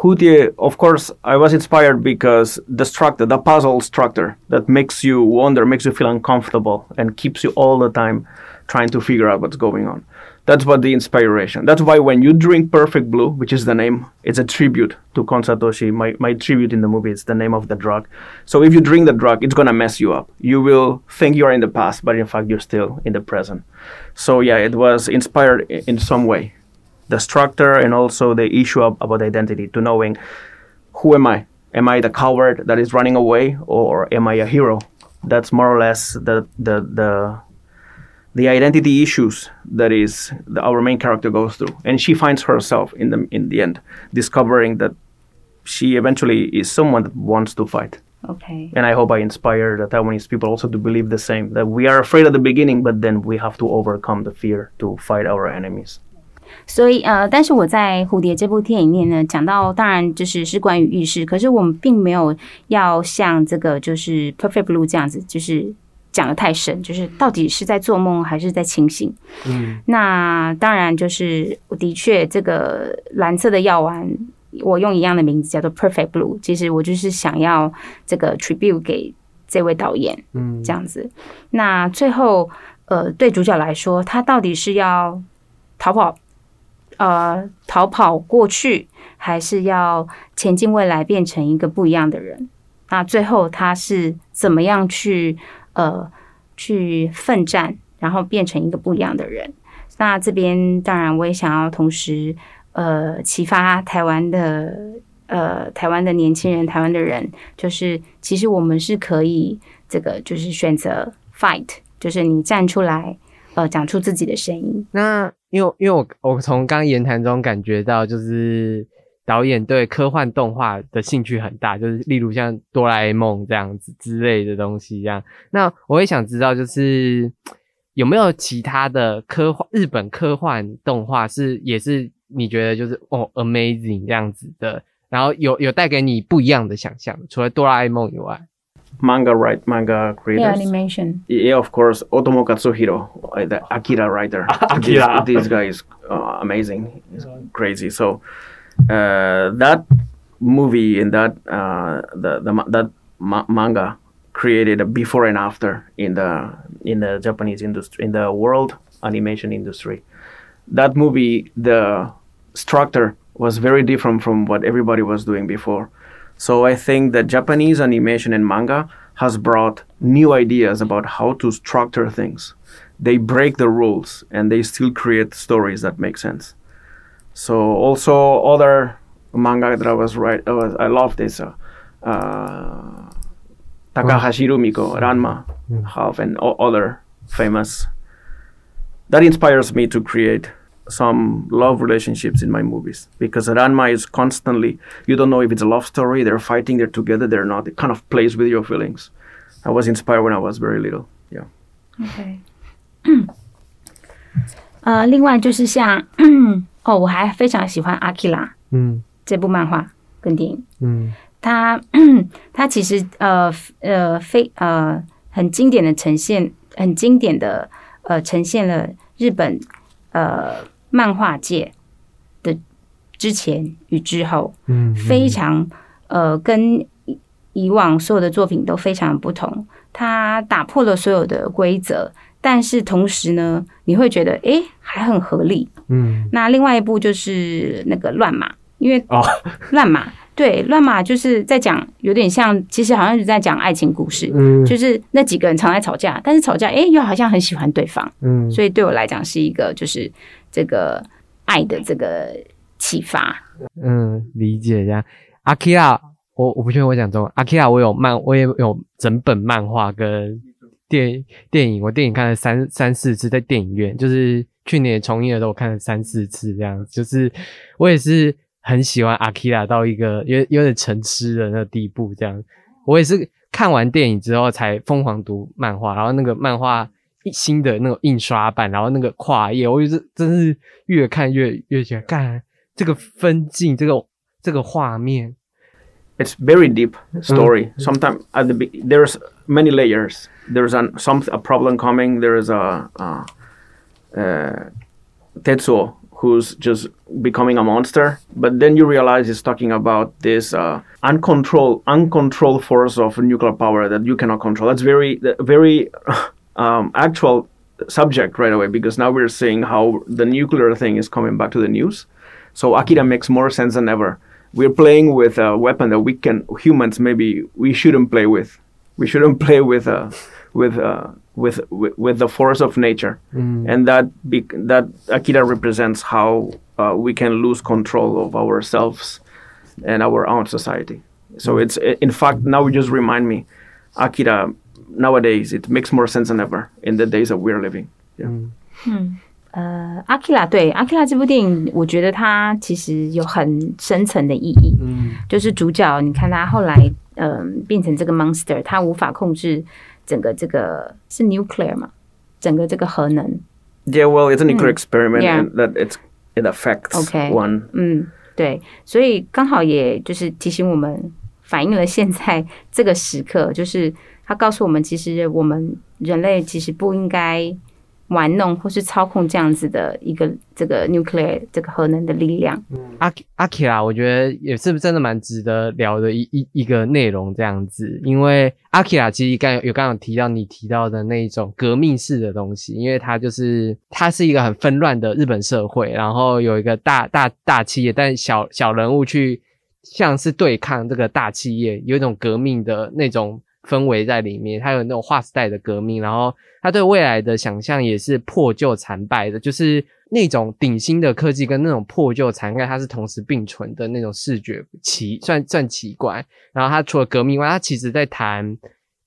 Hootie, of course, I was inspired because the structure, the puzzle structure that makes you wonder, makes you feel uncomfortable, and keeps you all the time trying to figure out what's going on. That's what the inspiration. That's why when you drink Perfect Blue, which is the name, it's a tribute to Kon Satoshi. My, my tribute in the movie is the name of the drug. So if you drink the drug, it's gonna mess you up. You will think you're in the past, but in fact you're still in the present. So yeah, it was inspired in some way the structure and also the issue of, about identity to knowing who am I? Am I the coward that is running away or am I a hero? That's more or less the the the, the identity issues that is the, our main character goes through, and she finds herself in the in the end, discovering that she eventually is someone that wants to fight. OK，And I hope I inspire the Taiwanese people also to believe the same that we are afraid at the beginning, but then we have to overcome the fear to fight our enemies. 所以呃，但是我在《蝴蝶》这部电影里面呢，讲到当然就是是关于浴室，可是我们并没有要像这个就是《Perfect Blue》这样子，就是讲的太深，就是到底是在做梦还是在清醒？嗯那当然就是，的确这个蓝色的药丸，我用一样的名字叫做 Perfect Blue，其实我就是想要这个 tribute 给这位导演。嗯，这样子。那最后，呃，对主角来说，他到底是要逃跑，呃，逃跑过去，还是要前进未来，变成一个不一样的人？那最后他是怎么样去呃去奋战，然后变成一个不一样的人？那这边当然我也想要同时呃启发台湾的呃台湾的年轻人，台湾的人，就是其实我们是可以这个就是选择 fight，就是你站出来，呃，讲出自己的声音。那因为因为我我从刚刚言谈中感觉到，就是导演对科幻动画的兴趣很大，就是例如像哆啦 A 梦这样子之类的东西一样。那我也想知道，就是有没有其他的科幻日本科幻动画是也是你觉得就是哦 amazing 这样子的，然后有有带给你不一样的想象，除了哆啦 A 梦以外，Manga write manga creators. Yeah, animation. Yeah, of course, Otomo Katsuhiro, uh, the Akira writer. [laughs] Akira. This, this guy is uh, amazing. He's crazy. So uh, that movie and that uh, the, the that ma- manga created a before and after in the in the Japanese industry in the world animation industry. That movie, the structure was very different from what everybody was doing before. So I think that Japanese animation and manga has brought new ideas about how to structure things. They break the rules and they still create stories that make sense. So also other manga that I was right, I, was, I love this. Uh, uh, Takahashi Rumiko, Ranma, half, and o- other famous. That inspires me to create some love relationships in my movies because Ranma is constantly you don't know if it's a love story they're fighting they're together they're not it kind of plays with your feelings I was inspired when I was very little yeah OK，[coughs] 呃，另外就是像哦，我还非常喜欢阿基拉嗯这部漫画跟电影。嗯它它其实呃呃非呃很经典的呈现，很经典的呃呈现了日本 [clears throat] [clears throat] 呃漫画界的之前与之后，嗯，非常呃跟以以往所有的作品都非常不同。它打破了所有的规则，但是同时呢，你会觉得诶还很合理。嗯那另外一部就是那个乱码，因为哦乱马对乱码就是在讲有点像，其实好像是在讲爱情故事，嗯就是那几个人常在吵架，但是吵架诶又好像很喜欢对方，嗯所以对我来讲是一个就是这个爱的这个启发。嗯，理解这样。阿基拉，我我不确定我讲中文。阿基拉，我有漫，我也有整本漫画跟电电影，我电影看了三三四次，在电影院，就是去年重映的时候我看了三四次，这样。就是我也是很喜欢阿基拉到一个有有点沉痴的那个地步，这样。我也是看完电影之后才疯狂读漫画，然后那个漫画一新的那种印刷版，然后那个跨页，我就是真是越看越越觉得，干这个分镜，这个这个画面，it's very deep story sometimes at the there's many layers there's an some a problem coming there's a uh, uh, Tetsuo who's just becoming a monster but then you realize he's talking about this uh, uncontrolled uncontrolled force of nuclear power that you cannot control that's very very [laughs] um, actual subject right away because now we're seeing how the nuclear thing is coming back to the news so Akira makes more sense than ever. We're playing with a weapon that we can humans maybe we shouldn't play with. We shouldn't [laughs] play with uh, with, uh, with with with the force of nature, and that be, that Akira represents how uh, we can lose control of ourselves and our own society. So it's in fact now you just remind me, Akira. Nowadays, it makes more sense than ever in the days that we're living. Yeah. 呃，阿基拉对阿基拉这部电影，我觉得它其实有很深层的意义。嗯就是主角，你看他后来嗯、变成这个 monster，他无法控制 整个这个是 nuclear 嘛，整个这个核能。Yeah, well, it's a nuclear experiment Yeah. and that it's it affects Okay. one 嗯，对，所以刚好也就是提醒我们反映了现在这个时刻，就是他告诉我们，其实我们人类其实不应该玩弄或是操控这样子的一个这个 nuclear 这个核能的力量。阿阿 k 拉，我觉得也是真的蛮值得聊的一一一个内容这样子，因为阿 k 拉其实刚有刚刚提到你提到的那一种革命式的东西，因为它就是它是一个很纷乱的日本社会，然后有一个大大大企业，但小小人物去像是对抗这个大企业，有一种革命的那种氛围在里面，它有那种划时代的革命，然后他对未来的想象也是破旧残败的，就是那种顶新的科技跟那种破旧残败，它是同时并存的那种视觉奇算算奇怪。然后他除了革命外，他其实在谈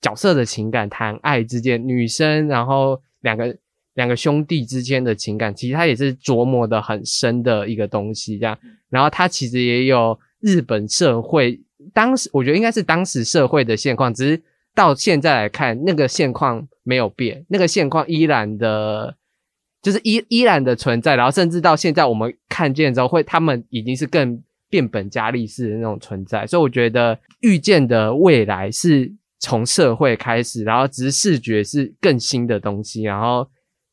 角色的情感，谈爱之间女生，然后两个两个兄弟之间的情感，其实他也是琢磨的很深的一个东西。这样，然后他其实也有日本社会当时，我觉得应该是当时社会的现况，只是。到现在来看，那个现况没有变，那个现况依然的，就是依依然的存在。然后，甚至到现在我们看见之后，会他们已经是更变本加厉式的那种存在。所以，我觉得预见的未来是从社会开始，然后只是视觉是更新的东西。然后，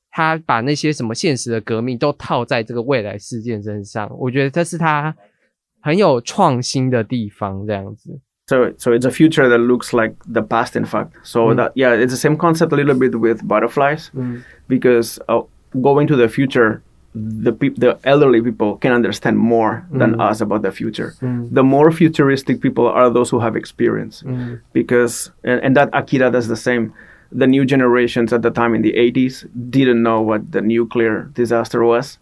他把那些什么现实的革命都套在这个未来事件身上，我觉得这是他很有创新的地方。这样子。So, so it's a future that looks like the past, in fact. So Mm. that yeah, it's the same concept a little bit with butterflies, because uh, going to the future, the peop the elderly people can understand more than Mm. us about the future. The more futuristic people are those who have experience, because and, and that Akira does the same. The new generations at the time in the 80s didn't know what the nuclear disaster was.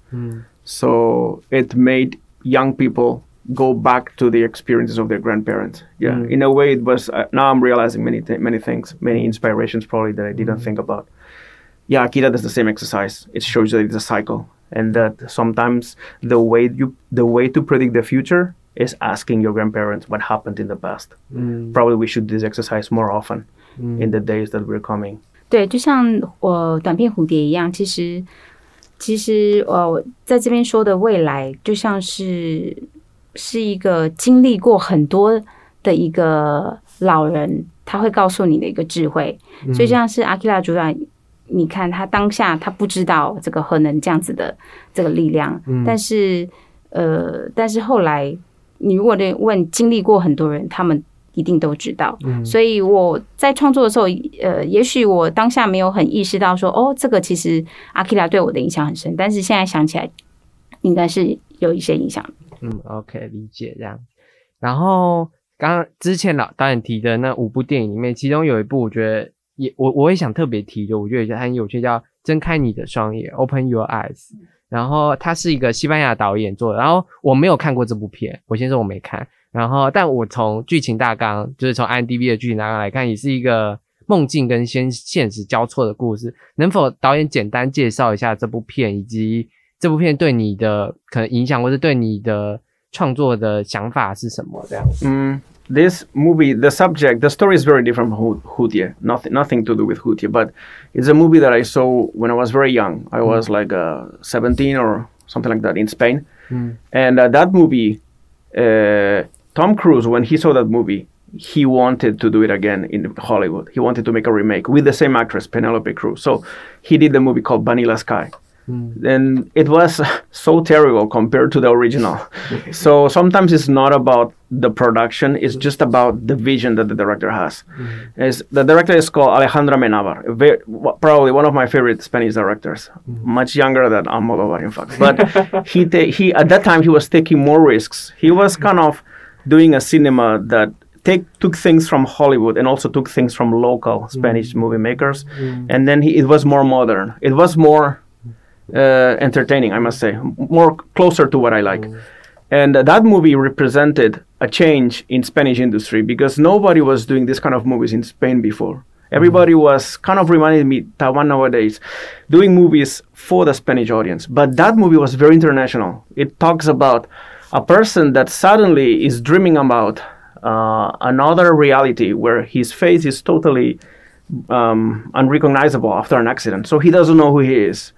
So it made young people go back to the experiences of their grandparents. Yeah, Mm. in a way, it was. Uh, now I'm realizing many th- many things, many inspirations probably that I didn't think about. Yeah, Akira does the same exercise. It shows that it's a cycle, and that sometimes the way you the way to predict the future is asking your grandparents what happened in the past. Probably we should do this exercise more often in the days that we're coming. 对，就像我短片蝴蝶一样，其实其实呃，我在这边说的未来，就像是 是一个经历过很多的一个老人，他会告诉你的一个智慧。所以就像是阿基拉主管，你看他当下他不知道这个核能这样子的这个力量，但是呃，但是后来你如果问经历过很多人，他们一定都知道。所以我在创作的时候，呃，也许我当下没有很意识到说，哦，这个其实阿基拉对我的影响很深，但是现在想起来，应该是有一些影响。嗯，OK，理解这样。然后刚刚之前老导演提的那五部电影里面，其中有一部我觉得也我我也想特别提的，我觉得很有趣，叫《睁开你的双眼》（Open Your Eyes）。然后它是一个西班牙导演做的，然后我没有看过这部片，我先说我没看。然后，但我从剧情大纲，就是从 IMDB 的剧情大纲来看，也是一个梦境跟现现实交错的故事。能否导演简单介绍一下这部片，以及 这部片对你的可能影响，或是对你的创作的想法是什么？这样。 Mm, this movie, the subject, the story is very different from Hu- Houtia. Nothing, nothing to do with Houtia, but it's a movie that I saw when I was very young. I was like uh, 17 or something like that in Spain, and uh, that movie, uh, Tom Cruise, when he saw that movie, he wanted to do it again in Hollywood. He wanted to make a remake with the same actress, Penelope Cruz. So he did the movie called Vanilla Sky. Mm. And it was [laughs] so terrible compared to the original. [laughs] so sometimes it's not about the production; it's just about the vision that the director has. Mm. Is the director is called Alejandro Amenabar, a very, probably one of my favorite Spanish directors, mm. much younger than Almodovar, in fact. But [laughs] he ta- he at that time he was taking more risks. He was kind of doing a cinema that take took things from Hollywood and also took things from local Spanish movie makers, and then he, it was more modern. It was more uh, entertaining, I must say, more closer to what I like. And uh, that movie represented a change in Spanish industry because nobody was doing this kind of movies in Spain before. Everybody was kind of reminding me Taiwan nowadays, doing movies for the Spanish audience. But that movie was very international. It talks about a person that suddenly is dreaming about uh, another reality where his face is totally um, unrecognizable after an accident. So he doesn't know who he is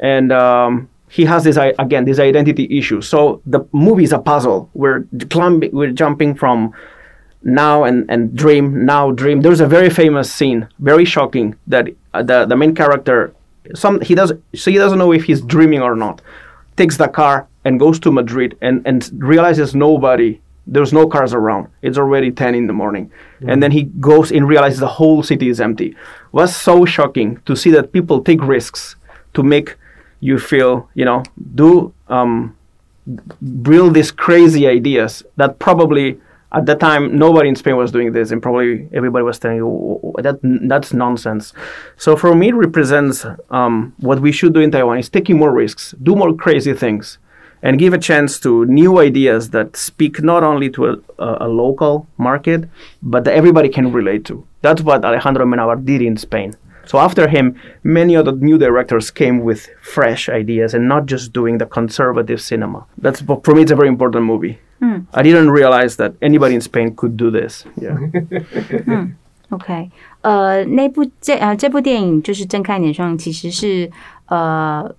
and um, he has this again this identity issue. So the movie is a puzzle. We're climbing, we're jumping from now and, and dream, now dream. There's a very famous scene, very shocking, that uh, the, the main character, some he does so he doesn't know if he's dreaming or not, takes the car and goes to Madrid and, and realizes nobody, there's no cars around. It's already 10 in the morning. And then he goes and realizes the whole city is empty. It was so shocking to see that people take risks to make you feel, you know, do um, build these crazy ideas that probably at the time nobody in Spain was doing this, and probably everybody was telling you that that's nonsense. So for me, it represents um, what we should do in Taiwan is taking more risks, do more crazy things, and give a chance to new ideas that speak not only to a, a, a local market, but that everybody can relate to. That's what Alejandro Amenabar did in Spain. So after him, many other new directors came with fresh ideas and not just doing the conservative cinema. That's for me, it's a very important movie. I didn't realize that anybody in Spain could do this. Yeah. [laughs] OK，呃，那部这呃这部电影就是《睁开你的双眼》，其实是呃，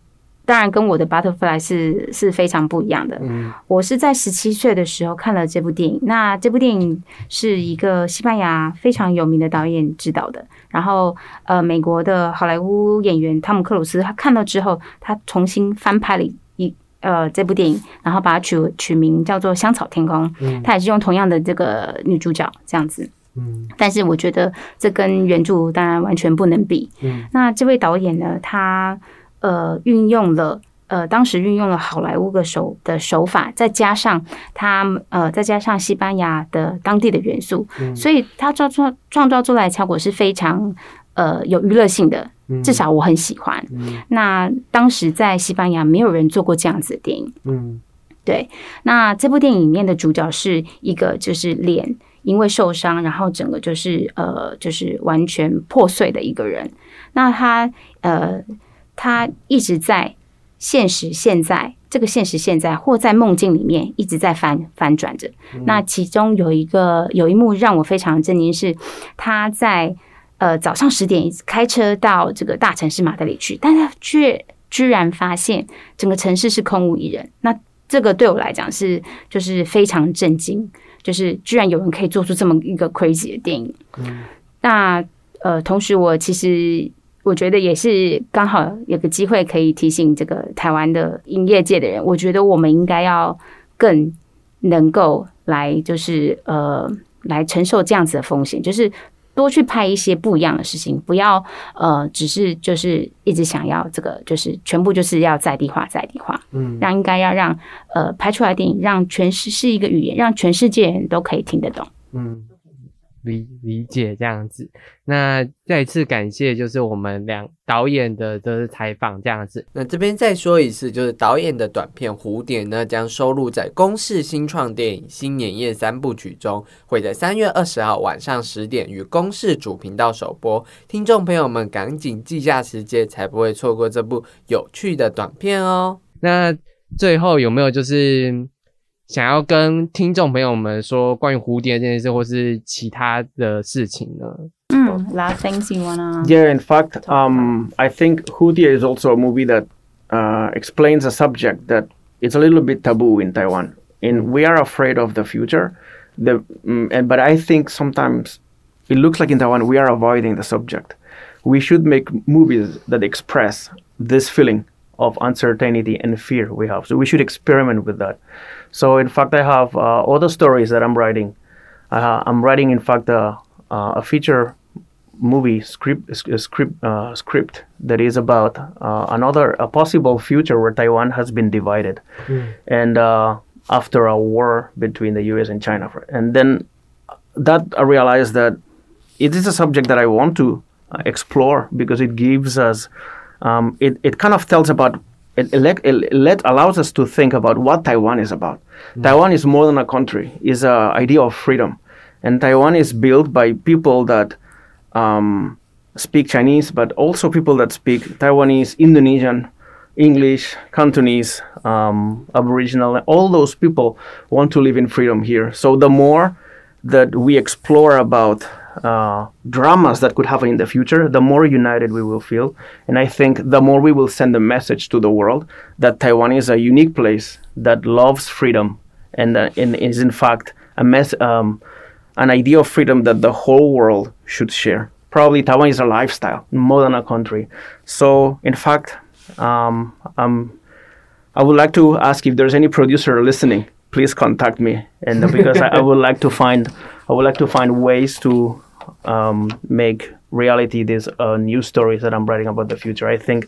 当然跟我的《Butterfly 是》是非常不一样的。嗯我是在十七岁的时候看了这部电影，那这部电影是一个西班牙非常有名的导演指导的，然后呃，美国的好莱坞演员汤姆克鲁斯他看到之后，他重新翻拍了一。呃，这部电影，然后把它取取名叫做《香草天空》，他也是用同样的这个女主角这样子。嗯但是我觉得这跟原著当然完全不能比。嗯那这位导演呢，他呃运用了呃当时运用了好莱坞的手的手法，再加上他呃再加上西班牙的当地的元素，所以他创创创造出来的效果是非常呃有娱乐性的，至少我很喜欢。那当时在西班牙没有人做过这样子的电影。嗯对，那这部电影里面的主角是一个就是脸因为受伤，然后整个就是呃就是完全破碎的一个人。那他呃他一直在现实现在这个现实现在或在梦境里面一直在翻翻转着。那其中有一个有一幕让我非常震惊，是他在呃早上十点开车到这个大城市马德里去，但他却居然发现整个城市是空无一人。那这个对我来讲是就是非常震惊，就是居然有人可以做出这么一个 crazy 的电影。那呃，同时我其实我觉得也是刚好有个机会可以提醒这个台湾的影业界的人，我觉得我们应该要更能够来就是呃来承受这样子的风险，就是。多去拍一些不一样的事情，不要呃，只是就是一直想要这个，就是全部就是要在地化，在地化。嗯让应该要让呃拍出来的电影让全世是一个语言，让全世界人都可以听得懂。嗯，理理解这样子。那再次感谢，就是我们两导演的的采访这样子。那这边再说一次，就是导演的短片《蝴蝶》呢，将收录在公视新创电影新年夜三部曲中，会在三月二十号晚上十点于公视主频道首播。听众朋友们赶紧记下时间，才不会错过这部有趣的短片哦。那最后有没有就是想要跟听众朋友们说关于蝴蝶这件事，或是其他的事情呢？嗯，last things you wanna Yeah, in fact, um, I think Hudia is also a movie that uh, explains a subject that it's a little bit taboo in Taiwan. And we are afraid of the future. The, mm, and, but I think sometimes it looks like in Taiwan we are avoiding the subject. We should make movies that express this feeling of uncertainty and fear we have. So we should experiment with that. So in fact, I have uh, other stories that I'm writing. Uh, I'm writing, in fact, uh, uh, a feature movie script uh, script uh, script that is about uh, another a possible future where Taiwan has been divided, and uh, after a war between the U.S. and China, and then that I realized that it is a subject that I want to explore because it gives us um, it it kind of tells about it, it, let, allows us to think about what Taiwan is about. Taiwan is more than a country; it's an idea of freedom, and Taiwan is built by people that um, speak Chinese, but also people that speak Taiwanese, Indonesian, English, Cantonese, um, Aboriginal. All those people want to live in freedom here. So the more that we explore about uh, dramas that could happen in the future, the more united we will feel. And I think the more we will send a message to the world that Taiwan is a unique place that loves freedom and, uh, and is in fact a mess. Um, an idea of freedom that the whole world should share. Probably Taiwan is a lifestyle more than a country. So, in fact, um, um, I would like to ask if there's any producer listening. Please contact me, and because I, I would like to find, I would like to find ways to um, make reality these uh, stories that I'm writing about the future. I think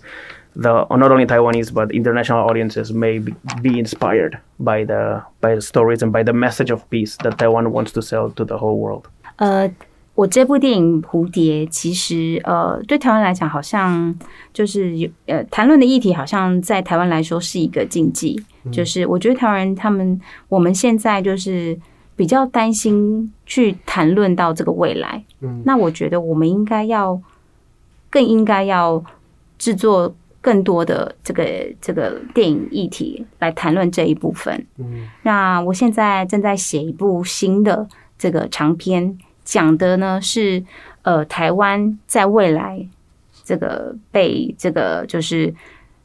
the not only Taiwanese but international audiences may be, inspired by the by the stories and by the message of peace that Taiwan wants to sell to the whole world. 呃，我这部电影《蝴蝶》其实呃，对台湾来讲，好像就是有呃谈论的议题，好像在台湾来说是一个禁忌。就是我觉得台湾人他们我们现在就是比较担心去谈论到这个未来。嗯那我觉得我们应该要更应该要制作更多的这个这个电影议题来谈论这一部分。嗯那我现在正在写一部新的这个长篇，讲的呢是呃台湾在未来这个被这个就是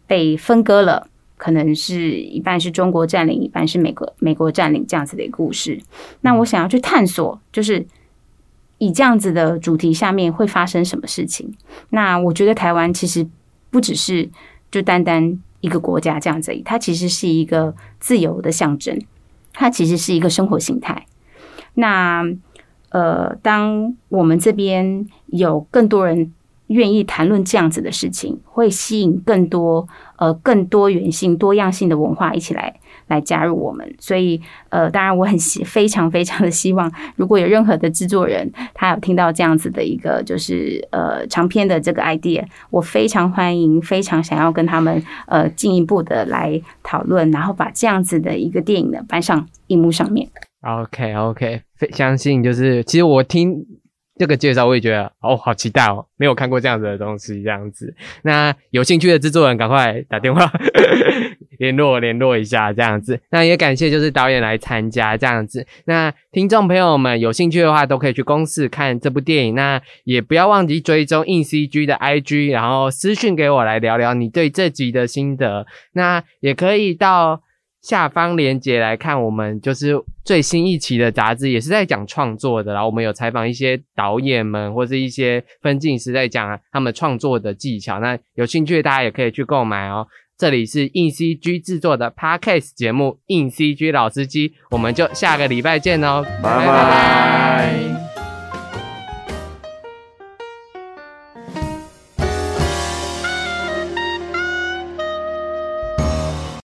被分割了。可能是一半是中国占领，一半是美国美国占领这样子的一个故事。那我想要去探索，就是以这样子的主题下面会发生什么事情。那我觉得台湾其实不只是就单单一个国家这样子而已，它其实是一个自由的象征，它其实是一个生活形态。那呃，当我们这边有更多人愿意谈论这样子的事情，会吸引更多呃更多元性、多样性的文化一起来来加入我们。所以呃，当然我很希非常非常的希望，如果有任何的制作人他有听到这样子的一个就是呃长篇的这个 idea，我非常欢迎，非常想要跟他们呃进一步的来讨论，然后把这样子的一个电影呢搬上荧幕上面。OK OK，相信就是，其实我听这个介绍，我也觉得哦，好期待哦，没有看过这样子的东西，这样子。那有兴趣的制作人，赶快打电话 [laughs] 联络联络一下，这样子。那也感谢就是导演来参加这样子。那听众朋友们有兴趣的话，都可以去公视看这部电影。那也不要忘记追踪硬 CG 的 IG，然后私讯给我来聊聊你对这集的心得。那也可以到。下方链接来看，我们就是最新一期的杂志，也是在讲创作的。然后我们有采访一些导演们或是一些分镜师，在讲他们创作的技巧。那有兴趣的大家也可以去购买哦。这里是硬 CG 制作的 Podcast 节目《硬 CG 老司机》，我们就下个礼拜见哦，拜拜拜